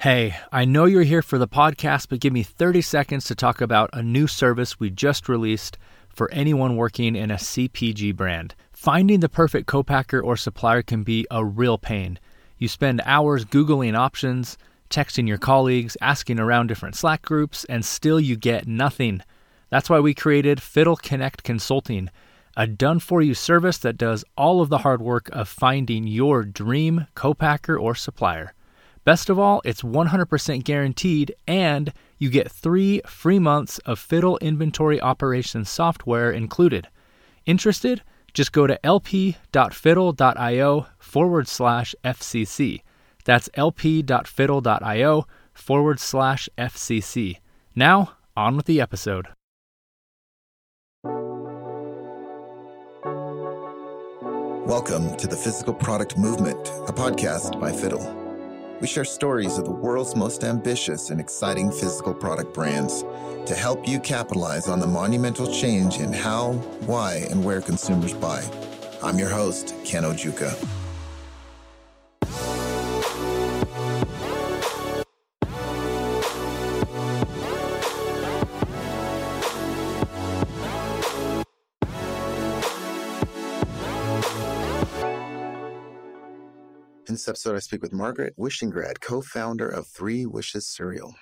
Hey, I know you're here for the podcast, but give me 30 seconds to talk about a new service we just released for anyone working in a CPG brand. Finding the perfect co-packer or supplier can be a real pain. You spend hours Googling options, texting your colleagues, asking around different Slack groups, and still you get nothing. That's why we created Fiddle Connect Consulting, a done for you service that does all of the hard work of finding your dream co-packer or supplier. Best of all, it's 100% guaranteed, and you get three free months of Fiddle inventory operations software included. Interested? Just go to lp.fiddle.io forward slash FCC. That's lp.fiddle.io forward slash FCC. Now, on with the episode. Welcome to the Physical Product Movement, a podcast by Fiddle. We share stories of the world's most ambitious and exciting physical product brands to help you capitalize on the monumental change in how, why, and where consumers buy. I'm your host, Ken Ojuka. Episode, I speak with Margaret Wishingrad, co founder of Three Wishes Cereal.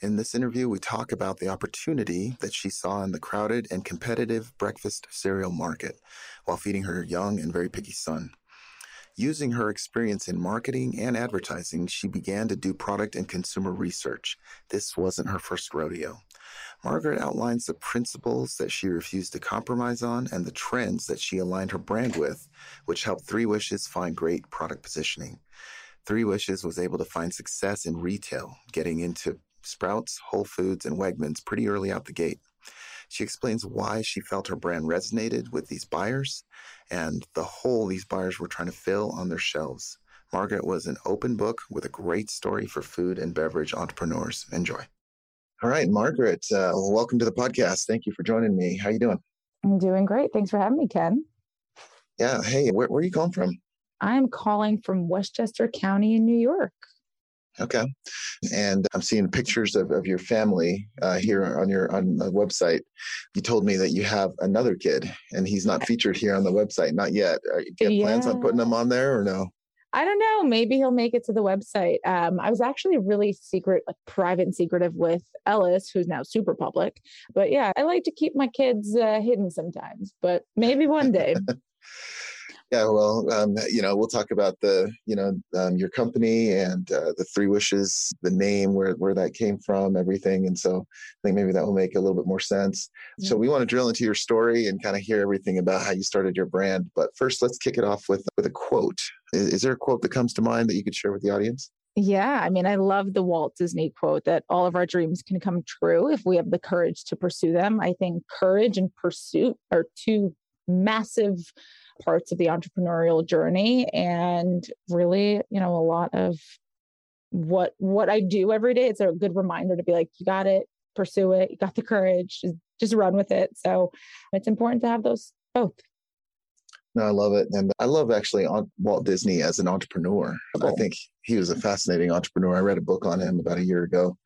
In this interview, we talk about the opportunity that she saw in the crowded and competitive breakfast cereal market while feeding her young and very picky son. Using her experience in marketing and advertising, she began to do product and consumer research. This wasn't her first rodeo. Margaret outlines the principles that she refused to compromise on and the trends that she aligned her brand with, which helped Three Wishes find great product positioning. Three Wishes was able to find success in retail, getting into Sprouts, Whole Foods, and Wegmans pretty early out the gate. She explains why she felt her brand resonated with these buyers and the hole these buyers were trying to fill on their shelves. Margaret was an open book with a great story for food and beverage entrepreneurs. Enjoy. All right, Margaret, uh, welcome to the podcast. Thank you for joining me. How are you doing? I'm doing great. Thanks for having me, Ken. Yeah. Hey, where, where are you calling from? I'm calling from Westchester County in New York. Okay. And I'm seeing pictures of, of your family uh, here on your on the website. You told me that you have another kid and he's not featured here on the website. Not yet. Are you have yeah. plans on putting him on there or no? I don't know. Maybe he'll make it to the website. Um, I was actually really secret, like private and secretive with Ellis, who's now super public. But yeah, I like to keep my kids uh, hidden sometimes, but maybe one day. yeah, well, um, you know, we'll talk about the, you know, um, your company and uh, the Three Wishes, the name, where where that came from, everything, and so I think maybe that will make a little bit more sense. Yeah. So we want to drill into your story and kind of hear everything about how you started your brand. But first, let's kick it off with with a quote. Is, is there a quote that comes to mind that you could share with the audience? Yeah, I mean, I love the Walt Disney quote that all of our dreams can come true if we have the courage to pursue them. I think courage and pursuit are two massive parts of the entrepreneurial journey and really you know a lot of what what i do every day it's a good reminder to be like you got it pursue it you got the courage just, just run with it so it's important to have those both no, I love it. And I love actually Walt Disney as an entrepreneur. Cool. I think he was a fascinating entrepreneur. I read a book on him about a year ago,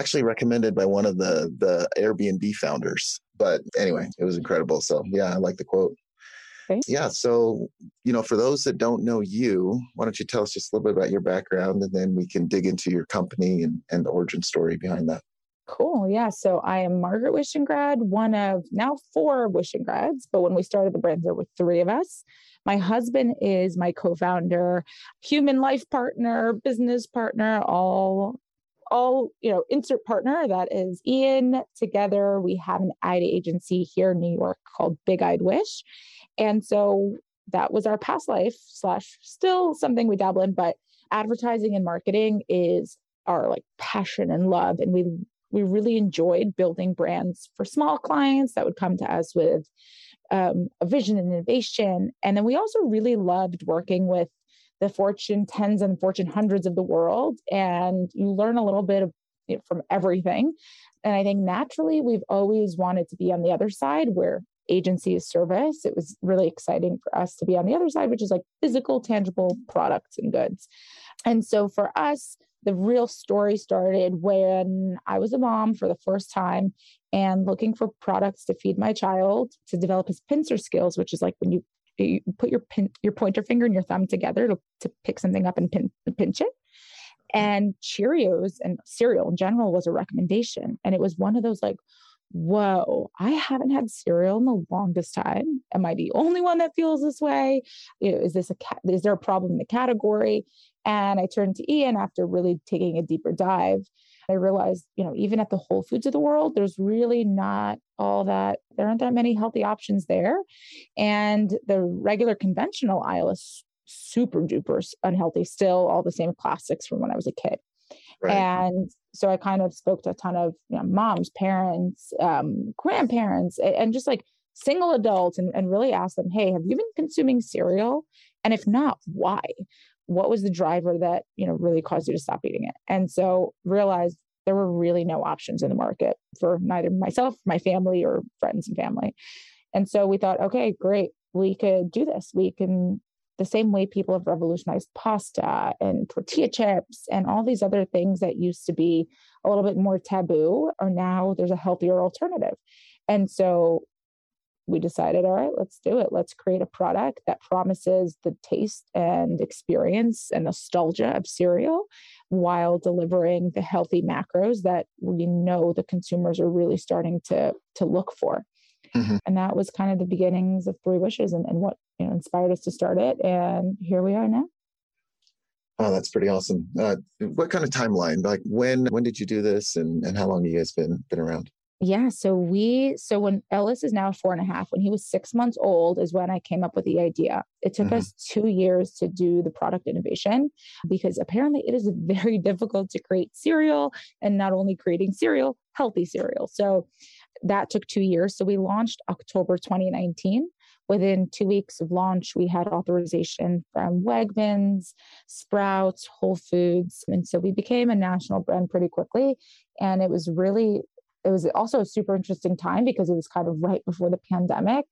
actually recommended by one of the, the Airbnb founders. But anyway, it was incredible. So yeah, I like the quote. Okay. Yeah. So, you know, for those that don't know you, why don't you tell us just a little bit about your background and then we can dig into your company and, and the origin story behind that. Cool. Yeah. So I am Margaret Wishingrad, one of now four Wishingrads, but when we started the brand, there were three of us. My husband is my co founder, human life partner, business partner, all all you know insert partner that is ian together we have an ad agency here in new york called big eyed wish and so that was our past life slash still something we dabble in, but advertising and marketing is our like passion and love. And we we really enjoyed building brands for small clients that would come to us with um, a vision and innovation. And then we also really loved working with the Fortune tens and Fortune hundreds of the world. And you learn a little bit of, you know, from everything. And I think naturally, we've always wanted to be on the other side where agency as service. It was really exciting for us to be on the other side, which is like physical, tangible products and goods. And so for us, the real story started when I was a mom for the first time and looking for products to feed my child to develop his pincer skills, which is like when you you put your pin, your pointer finger and your thumb together to, to pick something up and pin, pinch it. And Cheerios and cereal in general was a recommendation. And it was one of those like, whoa, I haven't had cereal in the longest time. Am I the only one that feels this way? You know, is this a is there a problem in the category? And I turned to Ian after really taking a deeper dive. I realized, you know, even at the Whole Foods of the world, there's really not all that, there aren't that many healthy options there. And the regular conventional aisle is super duper unhealthy, still all the same classics from when I was a kid. Right. And so I kind of spoke to a ton of you know, moms, parents, um, grandparents, and just like single adults and, and really asked them, hey, have you been consuming cereal? And if not, why? What was the driver that, you know, really caused you to stop eating it? And so realized there were really no options in the market for neither myself, my family, or friends and family. And so we thought, okay, great, we could do this. We can the same way people have revolutionized pasta and tortilla chips and all these other things that used to be a little bit more taboo are now there's a healthier alternative. And so we decided, all right, let's do it. Let's create a product that promises the taste and experience and nostalgia of cereal while delivering the healthy macros that we know the consumers are really starting to, to look for. Mm-hmm. And that was kind of the beginnings of Three Wishes and, and what you know inspired us to start it. And here we are now. Oh, that's pretty awesome. Uh, what kind of timeline? Like when when did you do this and, and how long have you guys been been around? Yeah. So we, so when Ellis is now four and a half, when he was six months old is when I came up with the idea. It took mm-hmm. us two years to do the product innovation because apparently it is very difficult to create cereal and not only creating cereal, healthy cereal. So that took two years. So we launched October 2019. Within two weeks of launch, we had authorization from Wegmans, Sprouts, Whole Foods. And so we became a national brand pretty quickly. And it was really, it was also a super interesting time because it was kind of right before the pandemic.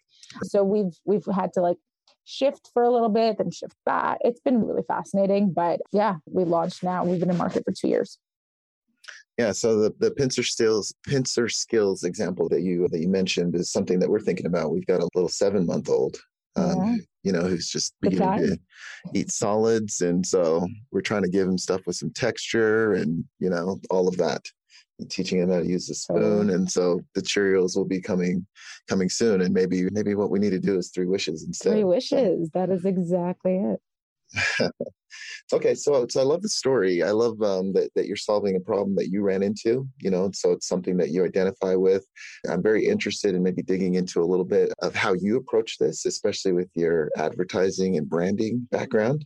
So we've we've had to like shift for a little bit, then shift back. It's been really fascinating. But yeah, we launched now. We've been in market for two years. Yeah, so the, the pincer skills pincer skills example that you that you mentioned is something that we're thinking about. We've got a little seven month old, um, yeah. you know, who's just beginning to eat solids, and so we're trying to give him stuff with some texture and you know all of that. Teaching him how to use the spoon, and so the Cheerios will be coming coming soon. And maybe maybe what we need to do is three wishes instead. Three wishes. That is exactly it. okay, so so I love the story. I love um, that that you're solving a problem that you ran into. You know, so it's something that you identify with. I'm very interested in maybe digging into a little bit of how you approach this, especially with your advertising and branding background.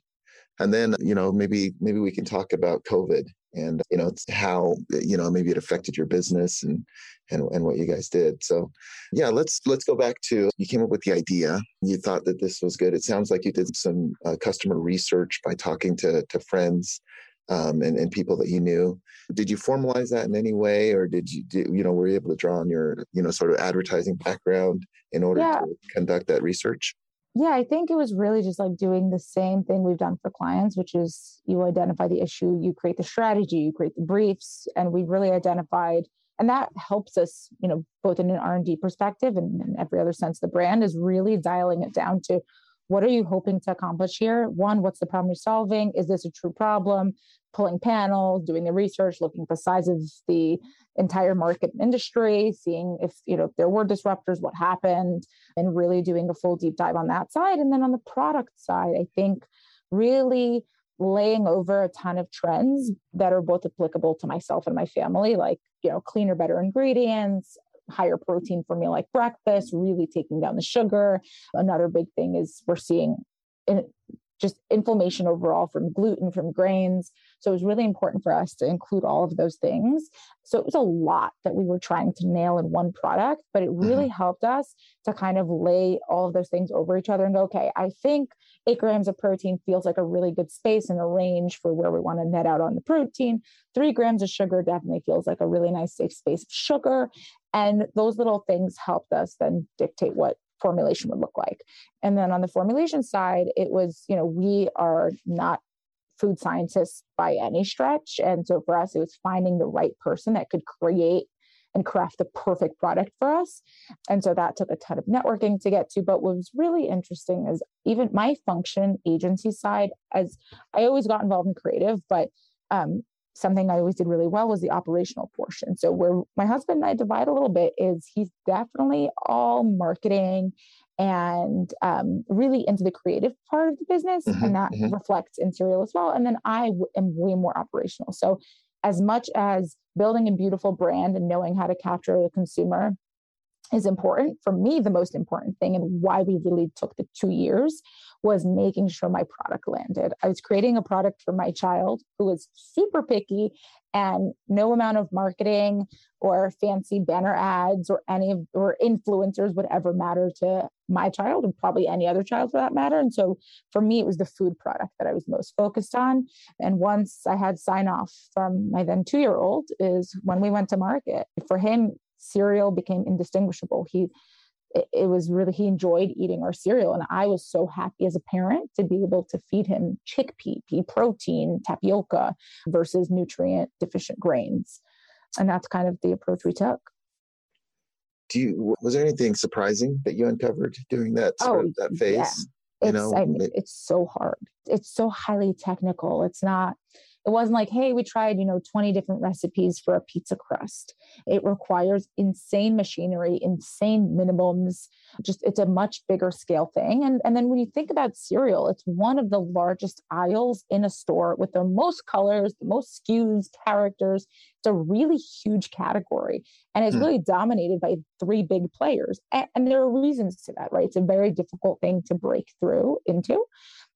And then, you know, maybe maybe we can talk about COVID and you know how you know maybe it affected your business and and and what you guys did. So yeah let's let's go back to you came up with the idea. You thought that this was good. It sounds like you did some uh, customer research by talking to to friends um, and, and people that you knew. Did you formalize that in any way or did you do, you know were you able to draw on your you know sort of advertising background in order yeah. to conduct that research yeah, I think it was really just like doing the same thing we've done for clients, which is you identify the issue, you create the strategy, you create the briefs, and we really identified, and that helps us, you know, both in an R and D perspective and in every other sense. The brand is really dialing it down to what are you hoping to accomplish here? One, what's the problem you're solving? Is this a true problem? Pulling panels, doing the research, looking at the size of the entire market industry, seeing if you know if there were disruptors, what happened, and really doing a full deep dive on that side. And then on the product side, I think really laying over a ton of trends that are both applicable to myself and my family, like you know cleaner, better ingredients, higher protein for me, like breakfast, really taking down the sugar. Another big thing is we're seeing in, just inflammation overall from gluten, from grains. So it was really important for us to include all of those things. So it was a lot that we were trying to nail in one product, but it really mm-hmm. helped us to kind of lay all of those things over each other and go, okay, I think eight grams of protein feels like a really good space and a range for where we want to net out on the protein. Three grams of sugar definitely feels like a really nice safe space of sugar. And those little things helped us then dictate what formulation would look like. And then on the formulation side, it was, you know, we are not food scientists by any stretch. And so for us, it was finding the right person that could create and craft the perfect product for us. And so that took a ton of networking to get to. But what was really interesting is even my function agency side, as I always got involved in creative, but um, something I always did really well was the operational portion. So where my husband and I divide a little bit is he's definitely all marketing and um, really into the creative part of the business, mm-hmm, and that mm-hmm. reflects in Cereal as well. And then I w- am way more operational. So as much as building a beautiful brand and knowing how to capture the consumer is important for me the most important thing and why we really took the two years was making sure my product landed. I was creating a product for my child who was super picky and no amount of marketing or fancy banner ads or any of or influencers would ever matter to my child and probably any other child for that matter. And so for me it was the food product that i was most focused on. And once i had sign off from my then two year old is when we went to market for him cereal became indistinguishable. He it, it was really he enjoyed eating our cereal and i was so happy as a parent to be able to feed him chickpea pea protein tapioca versus nutrient deficient grains. And that's kind of the approach we took. Do you was there anything surprising that you uncovered during that oh, that phase? Yeah. it's, you know I mean, it's so hard. It's so highly technical. It's not it wasn't like, hey, we tried, you know, 20 different recipes for a pizza crust. It requires insane machinery, insane minimums. Just it's a much bigger scale thing. And, and then when you think about cereal, it's one of the largest aisles in a store with the most colors, the most SKUs, characters. It's a really huge category. And it's mm. really dominated by three big players. And, and there are reasons to that, right? It's a very difficult thing to break through into.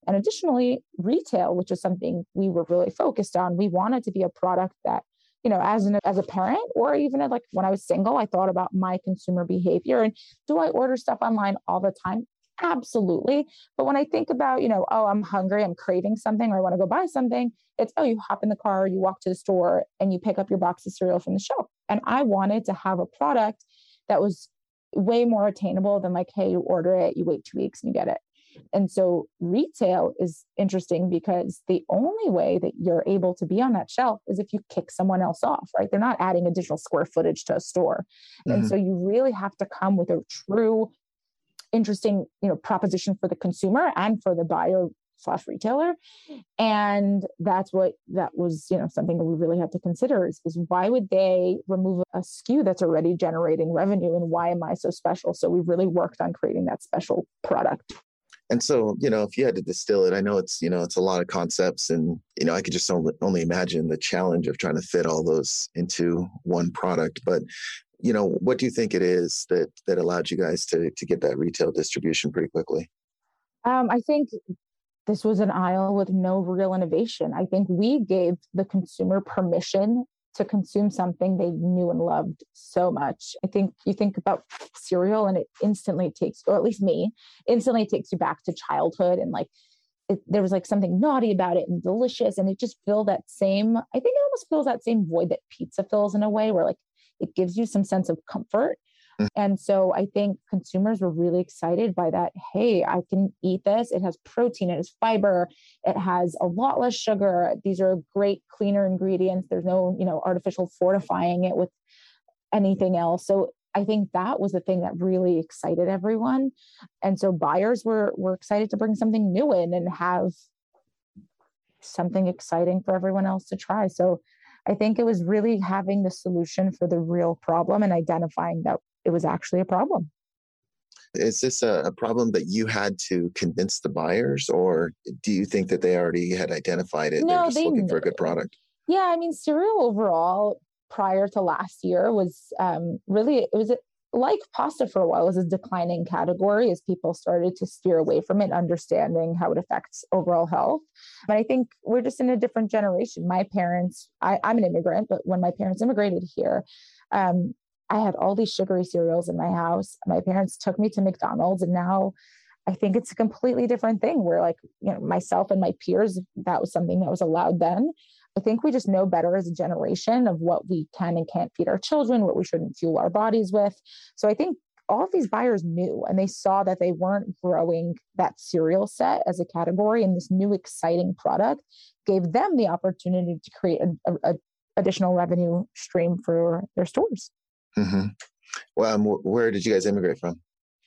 And additionally, retail, which is something we were really focused on, we wanted to be a product that, you know, as an as a parent or even like when I was single, I thought about my consumer behavior and do I order stuff online all the time? Absolutely. But when I think about, you know, oh, I'm hungry, I'm craving something, or I want to go buy something, it's, oh, you hop in the car, you walk to the store, and you pick up your box of cereal from the shelf. And I wanted to have a product that was way more attainable than like, hey, you order it, you wait two weeks and you get it. And so retail is interesting because the only way that you're able to be on that shelf is if you kick someone else off, right? They're not adding additional square footage to a store. Mm-hmm. And so you really have to come with a true interesting, you know, proposition for the consumer and for the buyer slash retailer and that's what that was you know something that we really had to consider is, is why would they remove a SKU that's already generating revenue and why am i so special so we really worked on creating that special product and so you know if you had to distill it i know it's you know it's a lot of concepts and you know i could just only, only imagine the challenge of trying to fit all those into one product. But you know what do you think it is that that allowed you guys to to get that retail distribution pretty quickly? Um, i think this was an aisle with no real innovation. I think we gave the consumer permission to consume something they knew and loved so much. I think you think about cereal and it instantly takes, or at least me, instantly takes you back to childhood and like it, there was like something naughty about it and delicious. And it just filled that same, I think it almost fills that same void that pizza fills in a way where like it gives you some sense of comfort. And so I think consumers were really excited by that. Hey, I can eat this. It has protein, it has fiber, it has a lot less sugar. These are great, cleaner ingredients. There's no, you know, artificial fortifying it with anything else. So I think that was the thing that really excited everyone. And so buyers were were excited to bring something new in and have something exciting for everyone else to try. So I think it was really having the solution for the real problem and identifying that it was actually a problem. Is this a, problem that you had to convince the buyers, or do you think that they already had identified it? No, They're just they, looking for a good product. Yeah, I mean, cereal overall prior to last year was um, really it was like pasta for a while it was a declining category as people started to steer away from it, understanding how it affects overall health. But I think we're just in a different generation. My parents, I, am an immigrant, but when my parents immigrated here, um, I had all these sugary cereals in my house. My parents took me to McDonald's, and now I think it's a completely different thing where, like, you know, myself and my peers, that was something that was allowed then. I think we just know better as a generation of what we can and can't feed our children, what we shouldn't fuel our bodies with. So I think all of these buyers knew and they saw that they weren't growing that cereal set as a category and this new exciting product gave them the opportunity to create a, a, a additional revenue stream for their stores. Mm-hmm. Well, um, where did you guys immigrate from?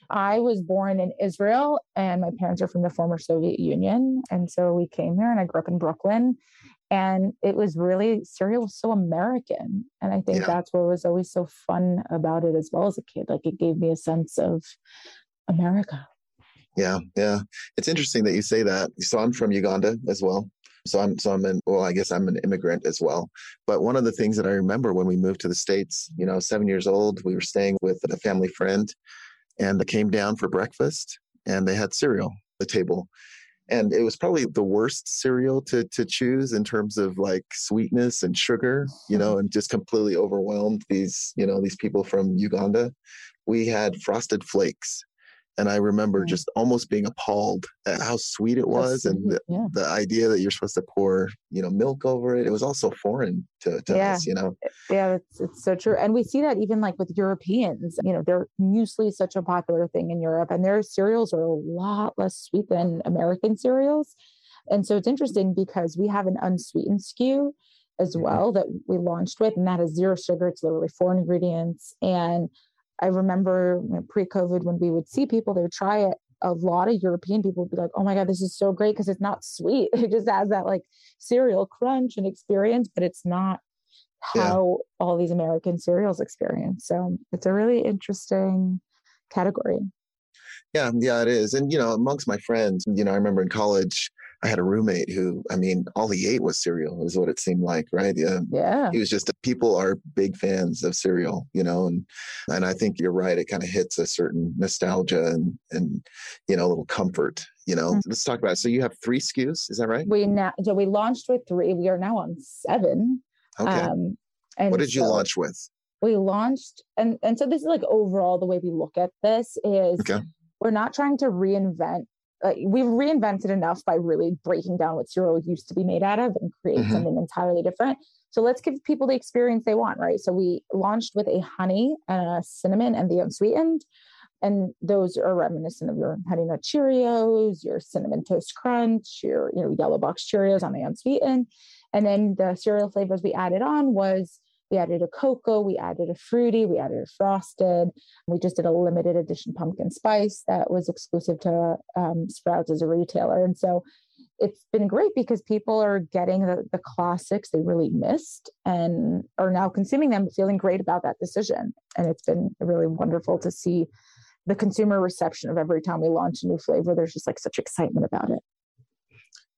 I was born in Israel and my parents are from the former Soviet Union. And so we came here and I grew up in Brooklyn. And it was really, cereal was so American. And I think yeah. that's what was always so fun about it as well as a kid. Like it gave me a sense of America. Yeah, yeah. It's interesting that you say that. So I'm from Uganda as well. So I'm so I'm an well, I guess I'm an immigrant as well. But one of the things that I remember when we moved to the States, you know, seven years old, we were staying with a family friend and they came down for breakfast and they had cereal at the table. And it was probably the worst cereal to to choose in terms of like sweetness and sugar you know and just completely overwhelmed these you know these people from uganda. We had frosted flakes and I remember just almost being appalled at how sweet it was and the, yeah. the, idea that you're supposed to pour, you know, milk over it. It was also foreign to, to yeah. us, you know? Yeah, it's, it's so true. And we see that even like with Europeans, you know, muesli is such a popular thing in Europe and their cereals are a lot less sweet than American cereals. And so it's interesting because we have an unsweetened SKU as mm-hmm. well that we launched with, and that is zero sugar. It's literally four ingredients. And I remember you know, pre-COVID when we would see people, they would try it. A lot of European people would be like, "Oh my god, this is so great because it's not sweet. It just has that like cereal crunch and experience, but it's not how yeah. all these American cereals experience." So it's a really interesting category. Yeah, yeah, it is. And you know, amongst my friends, you know, I remember in college, I had a roommate who, I mean, all he ate was cereal, is what it seemed like, right? Yeah. Yeah. He was just, people are big fans of cereal, you know, and, and I think you're right. It kind of hits a certain nostalgia and, and, you know, a little comfort, you know. Mm-hmm. Let's talk about it. So you have three SKUs, is that right? We now, so we launched with three. We are now on seven. Okay. Um, and what did you launch with? We launched, and, and so this is like overall the way we look at this is okay. we're not trying to reinvent uh, we've reinvented enough by really breaking down what cereal used to be made out of and create mm-hmm. something entirely different. So let's give people the experience they want, right? So we launched with a honey and a cinnamon and the unsweetened. And those are reminiscent of your honey nut Cheerios, your cinnamon toast crunch, your you know yellow box Cheerios on the unsweetened. And then the cereal flavors we added on was we added a cocoa, we added a fruity, we added a frosted. We just did a limited edition pumpkin spice that was exclusive to um, Sprouts as a retailer. And so it's been great because people are getting the, the classics they really missed and are now consuming them, feeling great about that decision. And it's been really wonderful to see the consumer reception of every time we launch a new flavor. There's just like such excitement about it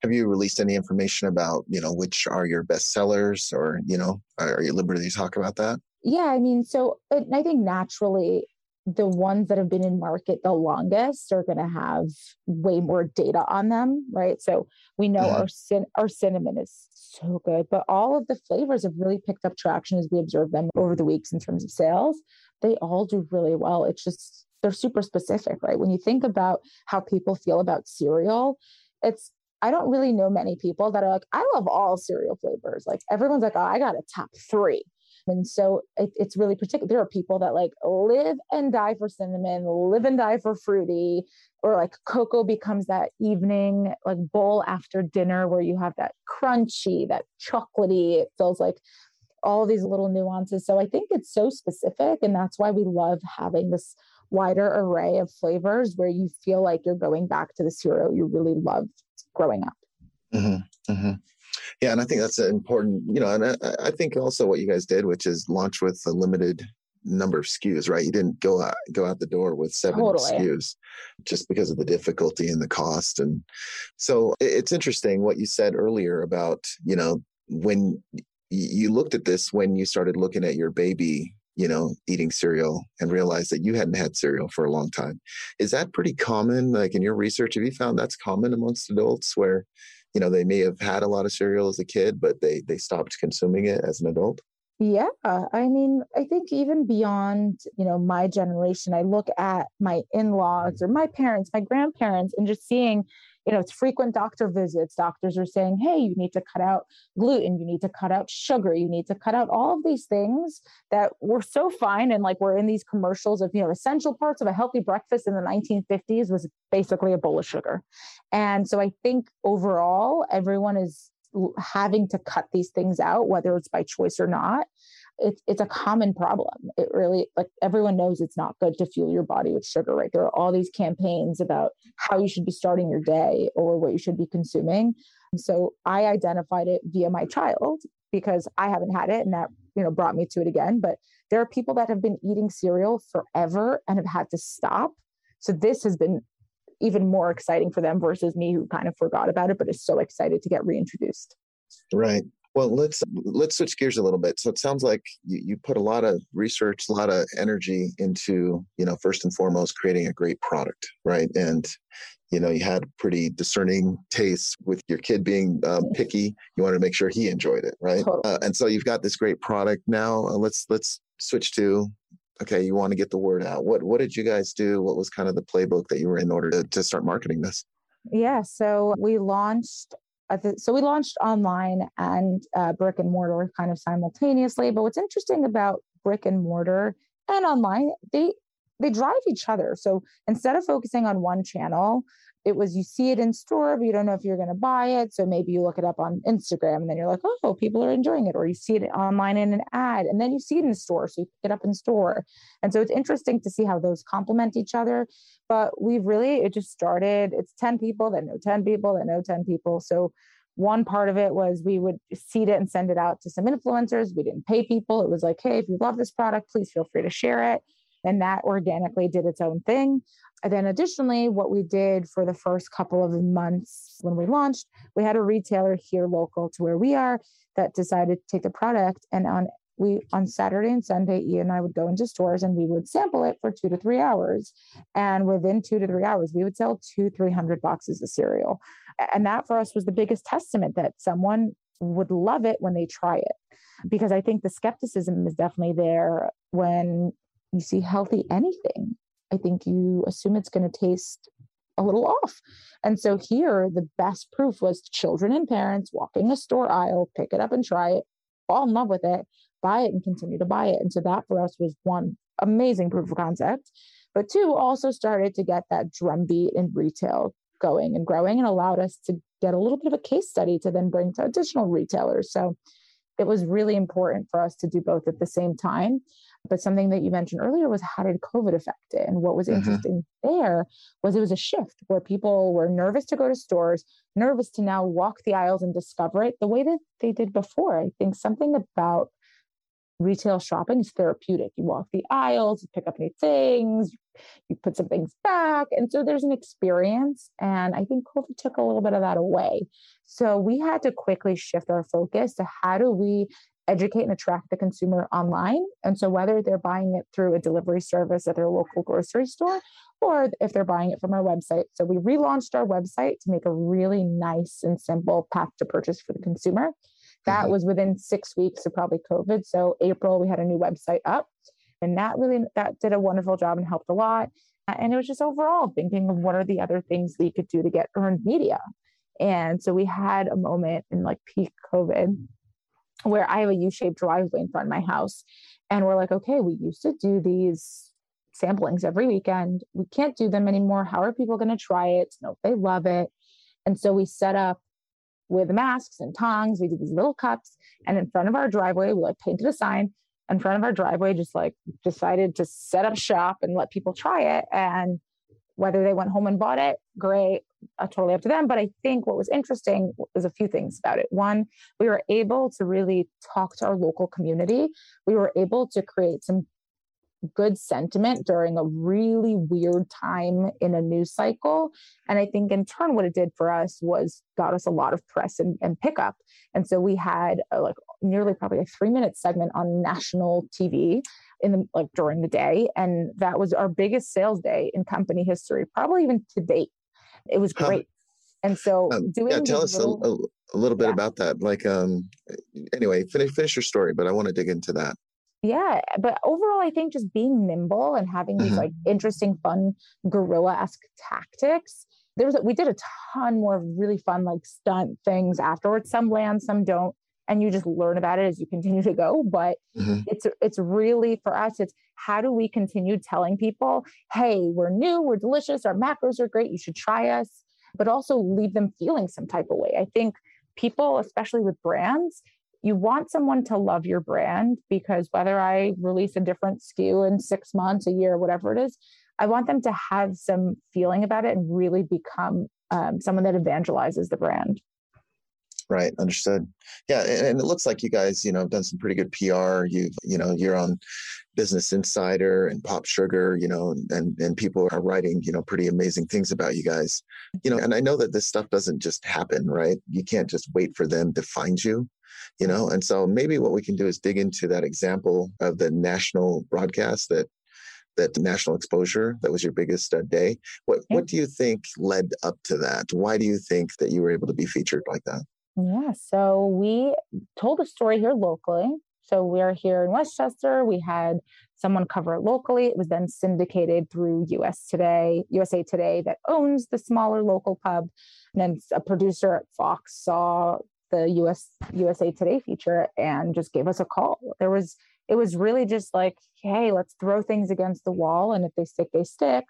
have you released any information about you know which are your best sellers or you know are you liberty to talk about that? Yeah i mean so i think naturally the ones that have been in market the longest are going to have way more data on them right? So we know mm-hmm. our cin- our cinnamon is so good but all of the flavors have really picked up traction as we observe them over the weeks in terms of sales. They all do really well. It's just they're super specific right? When you think about how people feel about cereal it's I don't really know many people that are like, I love all cereal flavors. Like everyone's like, oh, I got a top three. And so it, it's really particular. There are people that like live and die for cinnamon, live and die for fruity, or like cocoa becomes that evening like bowl after dinner where you have that crunchy, that chocolatey. It feels like all these little nuances. So I think it's so specific. And that's why we love having this wider array of flavors where you feel like you're going back to the cereal you really loved growing up. Mm-hmm, mm-hmm. Yeah, and I think that's an important, you know, and I, I, think also what you guys did, which is launch with a limited number of SKUs, right? You didn't go out go out the door with seven totally. SKUs just because of the difficulty and the cost. And so it's interesting what you said earlier about, you know, when you looked at this when you started looking at your baby you know, eating cereal and realize that you hadn't had cereal for a long time. Is that pretty common? Like in your research, have you found that's common amongst adults where, you know, they may have had a lot of cereal as a kid, but they they stopped consuming it as an adult? Yeah, I mean, I think even beyond, you know, my generation, I look at my in-laws mm-hmm. or my parents, my grandparents, and just seeing you know, it's frequent doctor visits. Doctors are saying, hey, you need to cut out gluten, you need to cut out sugar, you need to cut out all of these things that were so fine. And like we're in these commercials of, you know, essential parts of a healthy breakfast in the 1950s was basically a bowl of sugar. And so I think overall, everyone is having to cut these things out, whether it's by choice or not, it's it's a common problem. It really like everyone knows it's not good to fuel your body with sugar, right? There are all these campaigns about how you should be starting your day or what you should be consuming. So I identified it via my child because I haven't had it and that you know brought me to it again. But there are people that have been eating cereal forever and have had to stop. So this has been even more exciting for them versus me who kind of forgot about it but is so excited to get reintroduced. Right. Well, let's let's switch gears a little bit. So it sounds like you, you put a lot of research, a lot of energy into, you know, first and foremost, creating a great product, right? And you know, you had pretty discerning tastes with your kid being um, picky. You wanted to make sure he enjoyed it, right? Totally. Uh, and so you've got this great product now. Uh, let's let's switch to okay. You want to get the word out. What what did you guys do? What was kind of the playbook that you were in order to, to start marketing this? Yeah, so we launched so we launched online and uh, brick and mortar kind of simultaneously. But what's interesting about brick and mortar and online, they they drive each other. So instead of focusing on one channel, it was you see it in store, but you don't know if you're going to buy it. So maybe you look it up on Instagram and then you're like, oh, people are enjoying it. Or you see it online in an ad and then you see it in store. So you pick it up in store. And so it's interesting to see how those complement each other. But we've really, it just started, it's 10 people that know 10 people that know 10 people. So one part of it was we would seed it and send it out to some influencers. We didn't pay people. It was like, hey, if you love this product, please feel free to share it. And that organically did its own thing. And then additionally, what we did for the first couple of months when we launched, we had a retailer here local to where we are that decided to take the product and on we on Saturday and Sunday, Ian and I would go into stores and we would sample it for two to three hours. And within two to three hours, we would sell two, 300 boxes of cereal. And that for us was the biggest testament that someone would love it when they try it. Because I think the skepticism is definitely there when you see healthy anything. I think you assume it's going to taste a little off. And so here, the best proof was children and parents walking a store aisle, pick it up and try it, fall in love with it, buy it and continue to buy it. And so that for us was one amazing proof of concept. But two, also started to get that drumbeat in retail going and growing and allowed us to get a little bit of a case study to then bring to additional retailers. So it was really important for us to do both at the same time. But something that you mentioned earlier was how did COVID affect it? And what was mm-hmm. interesting there was it was a shift where people were nervous to go to stores, nervous to now walk the aisles and discover it the way that they did before. I think something about retail shopping is therapeutic. You walk the aisles, you pick up new things, you put some things back. And so there's an experience. And I think COVID took a little bit of that away. So we had to quickly shift our focus to how do we educate and attract the consumer online. And so whether they're buying it through a delivery service at their local grocery store or if they're buying it from our website. So we relaunched our website to make a really nice and simple path to purchase for the consumer. That mm-hmm. was within six weeks of probably COVID. So April, we had a new website up, and that really that did a wonderful job and helped a lot. And it was just overall thinking of what are the other things we could do to get earned media. And so we had a moment in like peak COVID where I have a U-shaped driveway in front of my house, and we're like, okay, we used to do these samplings every weekend. We can't do them anymore. How are people going to try it? if they love it. And so we set up with masks and tongs. We did these little cups. And in front of our driveway, we like painted a sign in front of our driveway, just like decided to set up shop and let people try it. And whether they went home and bought it, great, Uh, totally up to them. But I think what was interesting was a few things about it. One, we were able to really talk to our local community. We were able to create some good sentiment during a really weird time in a news cycle. And I think in turn, what it did for us was got us a lot of press and, and pickup. And so we had a, like nearly probably a three minute segment on national TV in the like during the day. And that was our biggest sales day in company history, probably even to date. It was great. And so um, doing yeah, tell us little, a, a, little bit yeah. about that. Like um anyway, finish finish your story, but I want to dig into that yeah but overall i think just being nimble and having these mm-hmm. like interesting fun guerrilla-esque tactics there was a, we did a ton more really fun like stunt things afterwards some land some don't and you just learn about it as you continue to go but mm-hmm. it's it's really for us it's how do we continue telling people hey we're new we're delicious our macros are great you should try us but also leave them feeling some type of way i think people, especially with brands, you want someone to love your brand because whether I release a different SKU in six months, a year, whatever it is, I want them to have some feeling about it and really become um, someone that evangelizes the brand. Right, understood. Yeah, and, and, it looks like you guys, you know, have done some pretty good PR. You've, you know, you're on Business Insider and Pop Sugar, you know, and and people are writing, you know, pretty amazing things about you guys. You know, and I know that this stuff doesn't just happen, right? You can't just wait for them to find you you know and so maybe what we can do is dig into that example of the national broadcast that that national exposure that was your biggest uh, day what what do you think led up to that why do you think that you were able to be featured like that yeah so we told a story here locally so we're here in westchester we had someone cover it locally it was then syndicated through us today usa today that owns the smaller local pub and then a producer at fox saw the US USA Today feature and just gave us a call. There was it was really just like, hey, let's throw things against the wall and if they stick, they stick.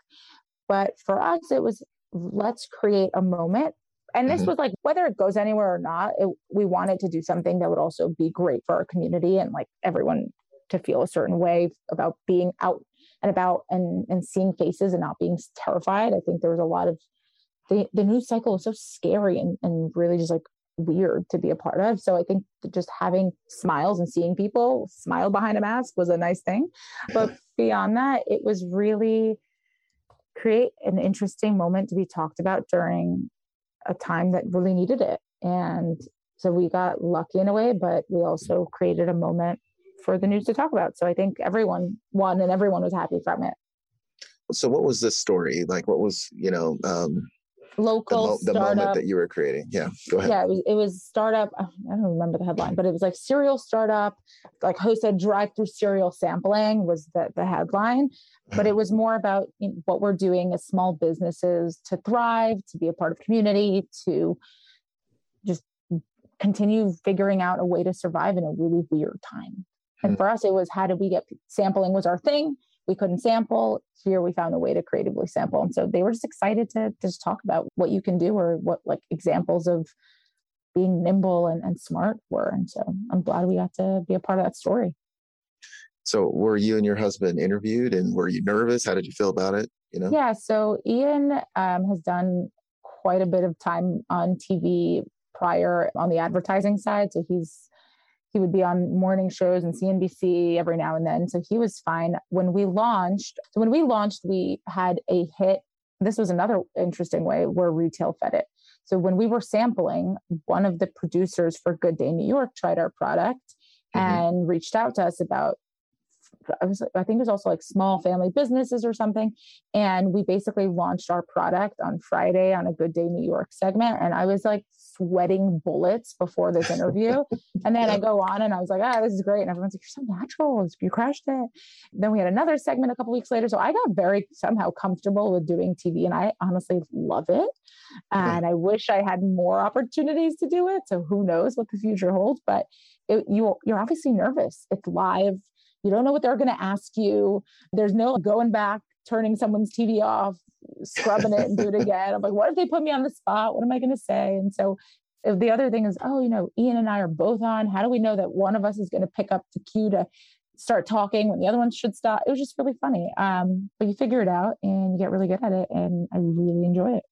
But for us, it was let's create a moment. And this mm-hmm. was like whether it goes anywhere or not, it, we wanted to do something that would also be great for our community and like everyone to feel a certain way about being out and about and and seeing faces and not being terrified. I think there was a lot of the, the news cycle was so scary and, and really just like weird to be a part of. So I think just having smiles and seeing people smile behind a mask was a nice thing. But beyond that, it was really create an interesting moment to be talked about during a time that really needed it. And so we got lucky in a way, but we also created a moment for the news to talk about. So I think everyone won and everyone was happy from it. So what was this story? Like what was, you know, um local the, mo- the moment that you were creating. Yeah, go ahead. Yeah, it was, it was startup. I don't remember the headline, but it was like cereal startup, like hosted drive-through cereal sampling was the the headline. But it was more about you know, what we're doing as small businesses to thrive, to be a part of community, to just continue figuring out a way to survive in a really weird time. And hmm. for us, it was how did we get sampling was our thing we couldn't sample. Here we found a way to creatively sample. And so they were just excited to, to just talk about what you can do or what like examples of being nimble and, and smart were. And so I'm glad we got to be a part of that story. So were you and your husband interviewed and were you nervous? How did you feel about it? You know? Yeah. So Ian um, has done quite a bit of time on TV prior on the advertising side. So he's he would be on morning shows and CNBC every now and then. So he was fine. When we launched, so when we launched, we had a hit. This was another interesting way where retail fed it. So when we were sampling, one of the producers for Good Day New York tried our product mm-hmm. and reached out to us about I was I think it was also like small family businesses or something. And we basically launched our product on Friday on a Good Day New York segment. And I was like sweating bullets before this interview. and then I go on and I was like, ah, this is great. And everyone's like, you're so natural. You crushed it. Then we had another segment a couple weeks later. So I got very somehow comfortable with doing TV and I honestly love it. And I wish I had more opportunities to do it. So who knows what the future holds, but it, you, you're obviously nervous. It's live you don't know what they're going to ask you. There's no going back, turning someone's TV off, scrubbing it and do it again. I'm like, what if they put me on the spot? What am I going to say? And so the other thing is, oh, you know, Ian and I are both on. How do we know that one of us is going to pick up the cue to start talking when the other one should stop? It was just really funny. Um, but you figure it out and you get really good at it. And I really enjoy it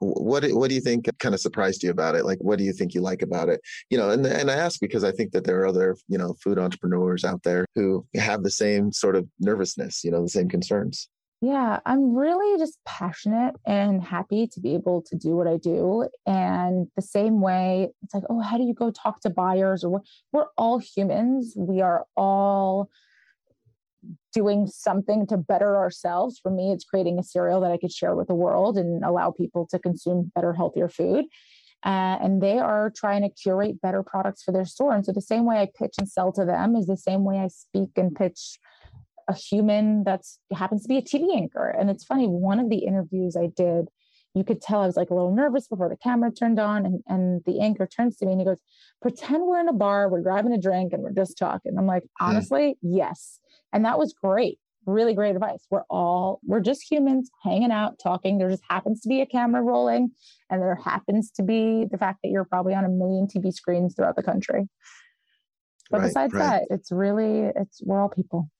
what what do you think kind of surprised you about it? Like what do you think you like about it? You know and and i ask because i think that there are other you know food entrepreneurs out there who have the same sort of nervousness you know the same concerns. Yeah i'm really just passionate and happy to be able to do what i do. And the same way it's like oh how do you go talk to buyers? or we're all humans. We are all doing something to better ourselves. For me, it's creating a cereal that I could share with the world and allow people to consume better, healthier food. Uh, and they are trying to curate better products for their store. And so the same way I pitch and sell to them is the same way I speak and pitch a human that's happens to be a TV anchor. And it's funny, one of the interviews I did, you could tell I was like a little nervous before the camera turned on. And, and the anchor turns to me and he goes, Pretend we're in a bar, we're grabbing a drink, and we're just talking. I'm like, honestly, yes. And that was great really great advice. We're all, we're just humans hanging out, talking. There just happens to be a camera rolling, and there happens to be the fact that you're probably on a million TV screens throughout the country. But right, besides right. that, it's really, it's, we're all people.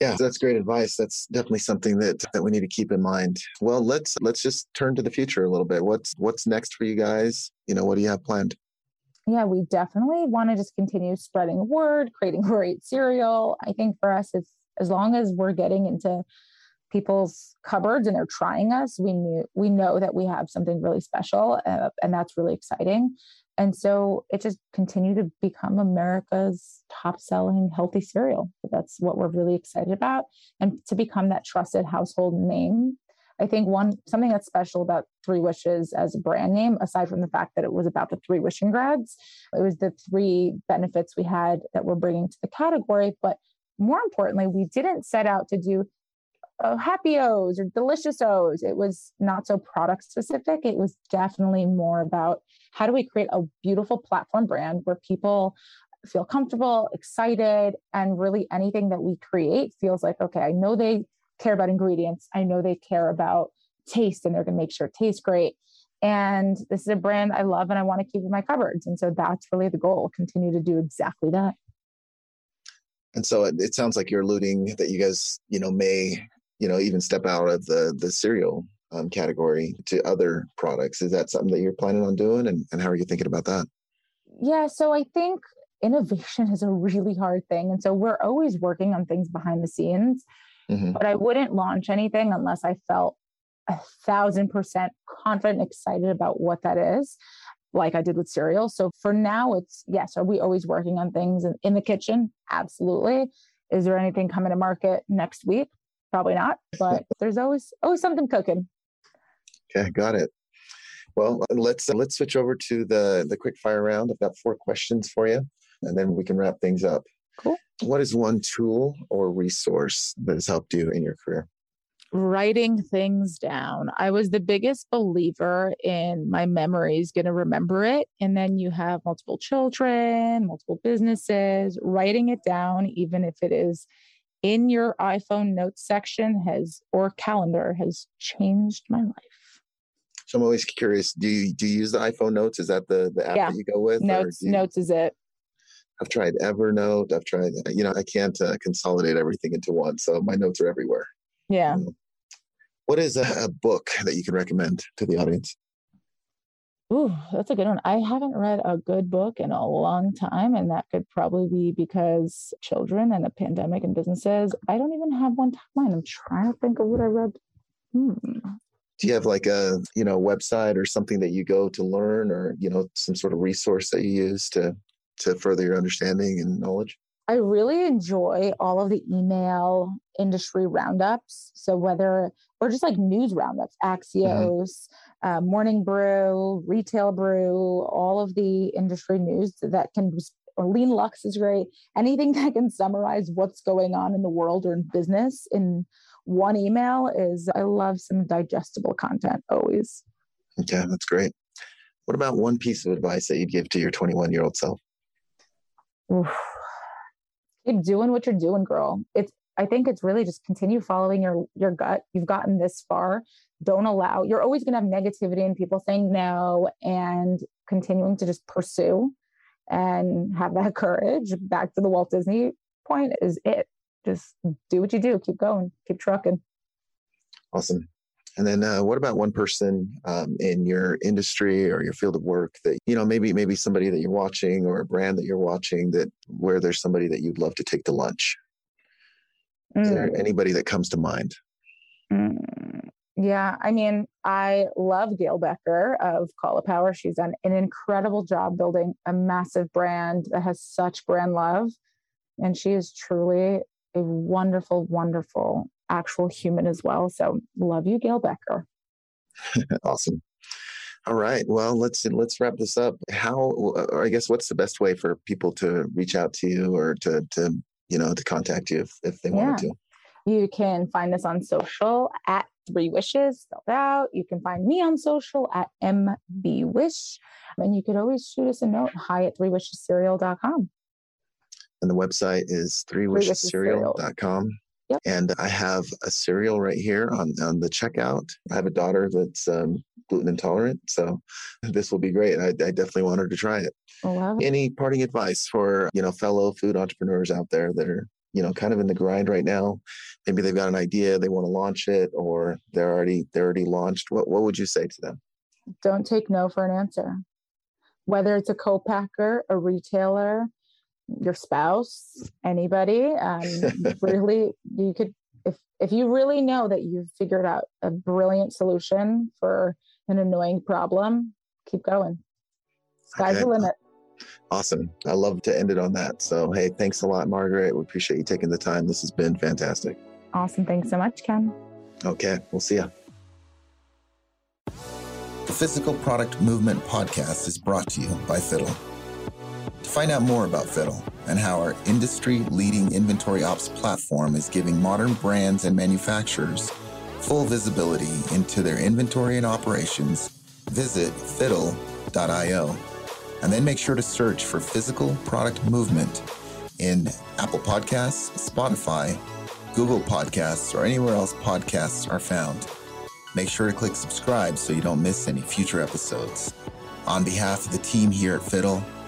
Yeah, that's great advice. That's definitely something that that we need to keep in mind. Well, let's let's just turn to the future a little bit. What's what's next for you guys? You know, what do you have planned? Yeah, we definitely want to just continue spreading word, creating great cereal. I think for us, it's as long as we're getting into people's cupboards and they're trying us, we knew we know that we have something really special, uh, and that's really exciting. And so it just continue to become America's top selling healthy cereal. That's what we're really excited about, and to become that trusted household name I think one something that's special about Three Wishes as a brand name, aside from the fact that it was about the three Wishingrads, it was the three benefits we had that we're bringing to the category. But more importantly, we didn't set out to do uh, happy O's or delicious O's. It was not so product specific. It was definitely more about how do we create a beautiful platform brand where people feel comfortable, excited, and really anything that we create feels like, okay, I know they care about ingredients. I know they care about taste and they're going to make sure it tastes great. And this is a brand I love and I want to keep in my cupboards. And so that's really the goal continue to do exactly that. And so it, it sounds like you're alluding that you guys, you know, may, you know, even step out of the the cereal um, category to other products. Is that something that you're planning on doing? And, and how are you thinking about that? Yeah. So I think innovation is a really hard thing. And so we're always working on things behind the scenes. Mm-hmm. But I wouldn't launch anything unless I felt a thousand percent confident, excited about what that is, like I did with cereal. So for now, it's yes. Are we always working on things in, in the kitchen? Absolutely. Is there anything coming to market next week? Probably not, but there's always always something cooking. Okay, got it. Well, let's uh, let's switch over to the the quick fire round. I've got four questions for you, and then we can wrap things up. Cool. What is one tool or resource that has helped you in your career? Writing things down. I was the biggest believer in my memory is going to remember it. And then you have multiple children, multiple businesses, writing it down, even if it is in your iPhone notes section has or calendar has changed my life. So I'm always curious. Do you do you use the iPhone Notes? Is that the the app yeah. that you go with? Notes you... Notes is it. I've tried Evernote. I've tried, you know, I can't uh, consolidate everything into one. So my notes are everywhere. Yeah. Um, what is a, a, book that you can recommend to the audience? Ooh, that's a good one. I haven't read a good book in a long time, and that could probably be because children and the pandemic and businesses. I don't even have one mind. I'm trying to think of what I read. Hmm. Do you have like a you know website or something that you go to learn, or you know some sort of resource that you use to to further your understanding and knowledge? I really enjoy all of the email industry roundups. So whether or just like news roundups, Axios, mm-hmm. uh, Morning Brew, Retail Brew, all of the industry news that can or Lean Luxe is great. Anything that can summarize what's going on in the world or in business in one email is I love some digestible content always. Okay, that's great. What about one piece of advice that you'd give to your 21 year old self? Oof. keep doing what you're doing, girl. It's I think it's really just continue following your your gut. You've gotten this far. Don't allow. You're always going to have negativity and people saying no, and continuing to just pursue and have that courage. Back to the Walt Disney point is it. Just do what you do. Keep going. Keep trucking. Awesome. And then, uh, what about one person um, in your industry or your field of work that you know maybe maybe somebody that you're watching or a brand that you're watching that where there's somebody that you'd love to take to lunch? Mm. Is there mm. anybody that comes to mind? Mm. Yeah, I mean, I love Gail Becker of Call of Caulipower. She's done an incredible job building a massive brand that has such brand love, and she is truly a wonderful, wonderful actual human as well. So love you, Gail Becker. awesome. All right. Well, let's let's wrap this up. How, or I guess, what's the best way for people to reach out to you or to to you know to contact you if, if they yeah. wanted to? You can find us on social at Three Wishes spelled out. You can find me on social at mbwish, and you could always shoot us a note hi at threewishescereal.com. And the website is threewishescereal.com. Yep. And I have a cereal right here on, on the checkout. I have a daughter that's um, gluten intolerant, so this will be great. I, I definitely want her to try it. Wow. Any parting advice for you know fellow food entrepreneurs out there that are you know kind of in the grind right now? Maybe they've got an idea, they want to launch it, or they're already they're already launched. What what would you say to them? Don't take no for an answer. Whether it's a co-packer, a retailer, your spouse, anybody, um, really, you could if if you really know that you've figured out a brilliant solution for an annoying problem, keep going. Sky's Okay. the limit. Awesome. I love to end it on that. So hey, thanks a lot, Margaret. We appreciate you taking the time. This has been fantastic. Awesome. Thanks so much, Ken. Okay, we'll see ya. The Physical Product Movement podcast is brought to you by Fiddle. To find out more about Fiddle and how our industry leading inventory ops platform is giving modern brands and manufacturers full visibility into their inventory and operations, visit fiddle.io. And then make sure to search for Physical Product Movement in Apple Podcasts, Spotify, Google Podcasts, or anywhere else podcasts are found. Make sure to click subscribe so you don't miss any future episodes. On behalf of the team here at Fiddle,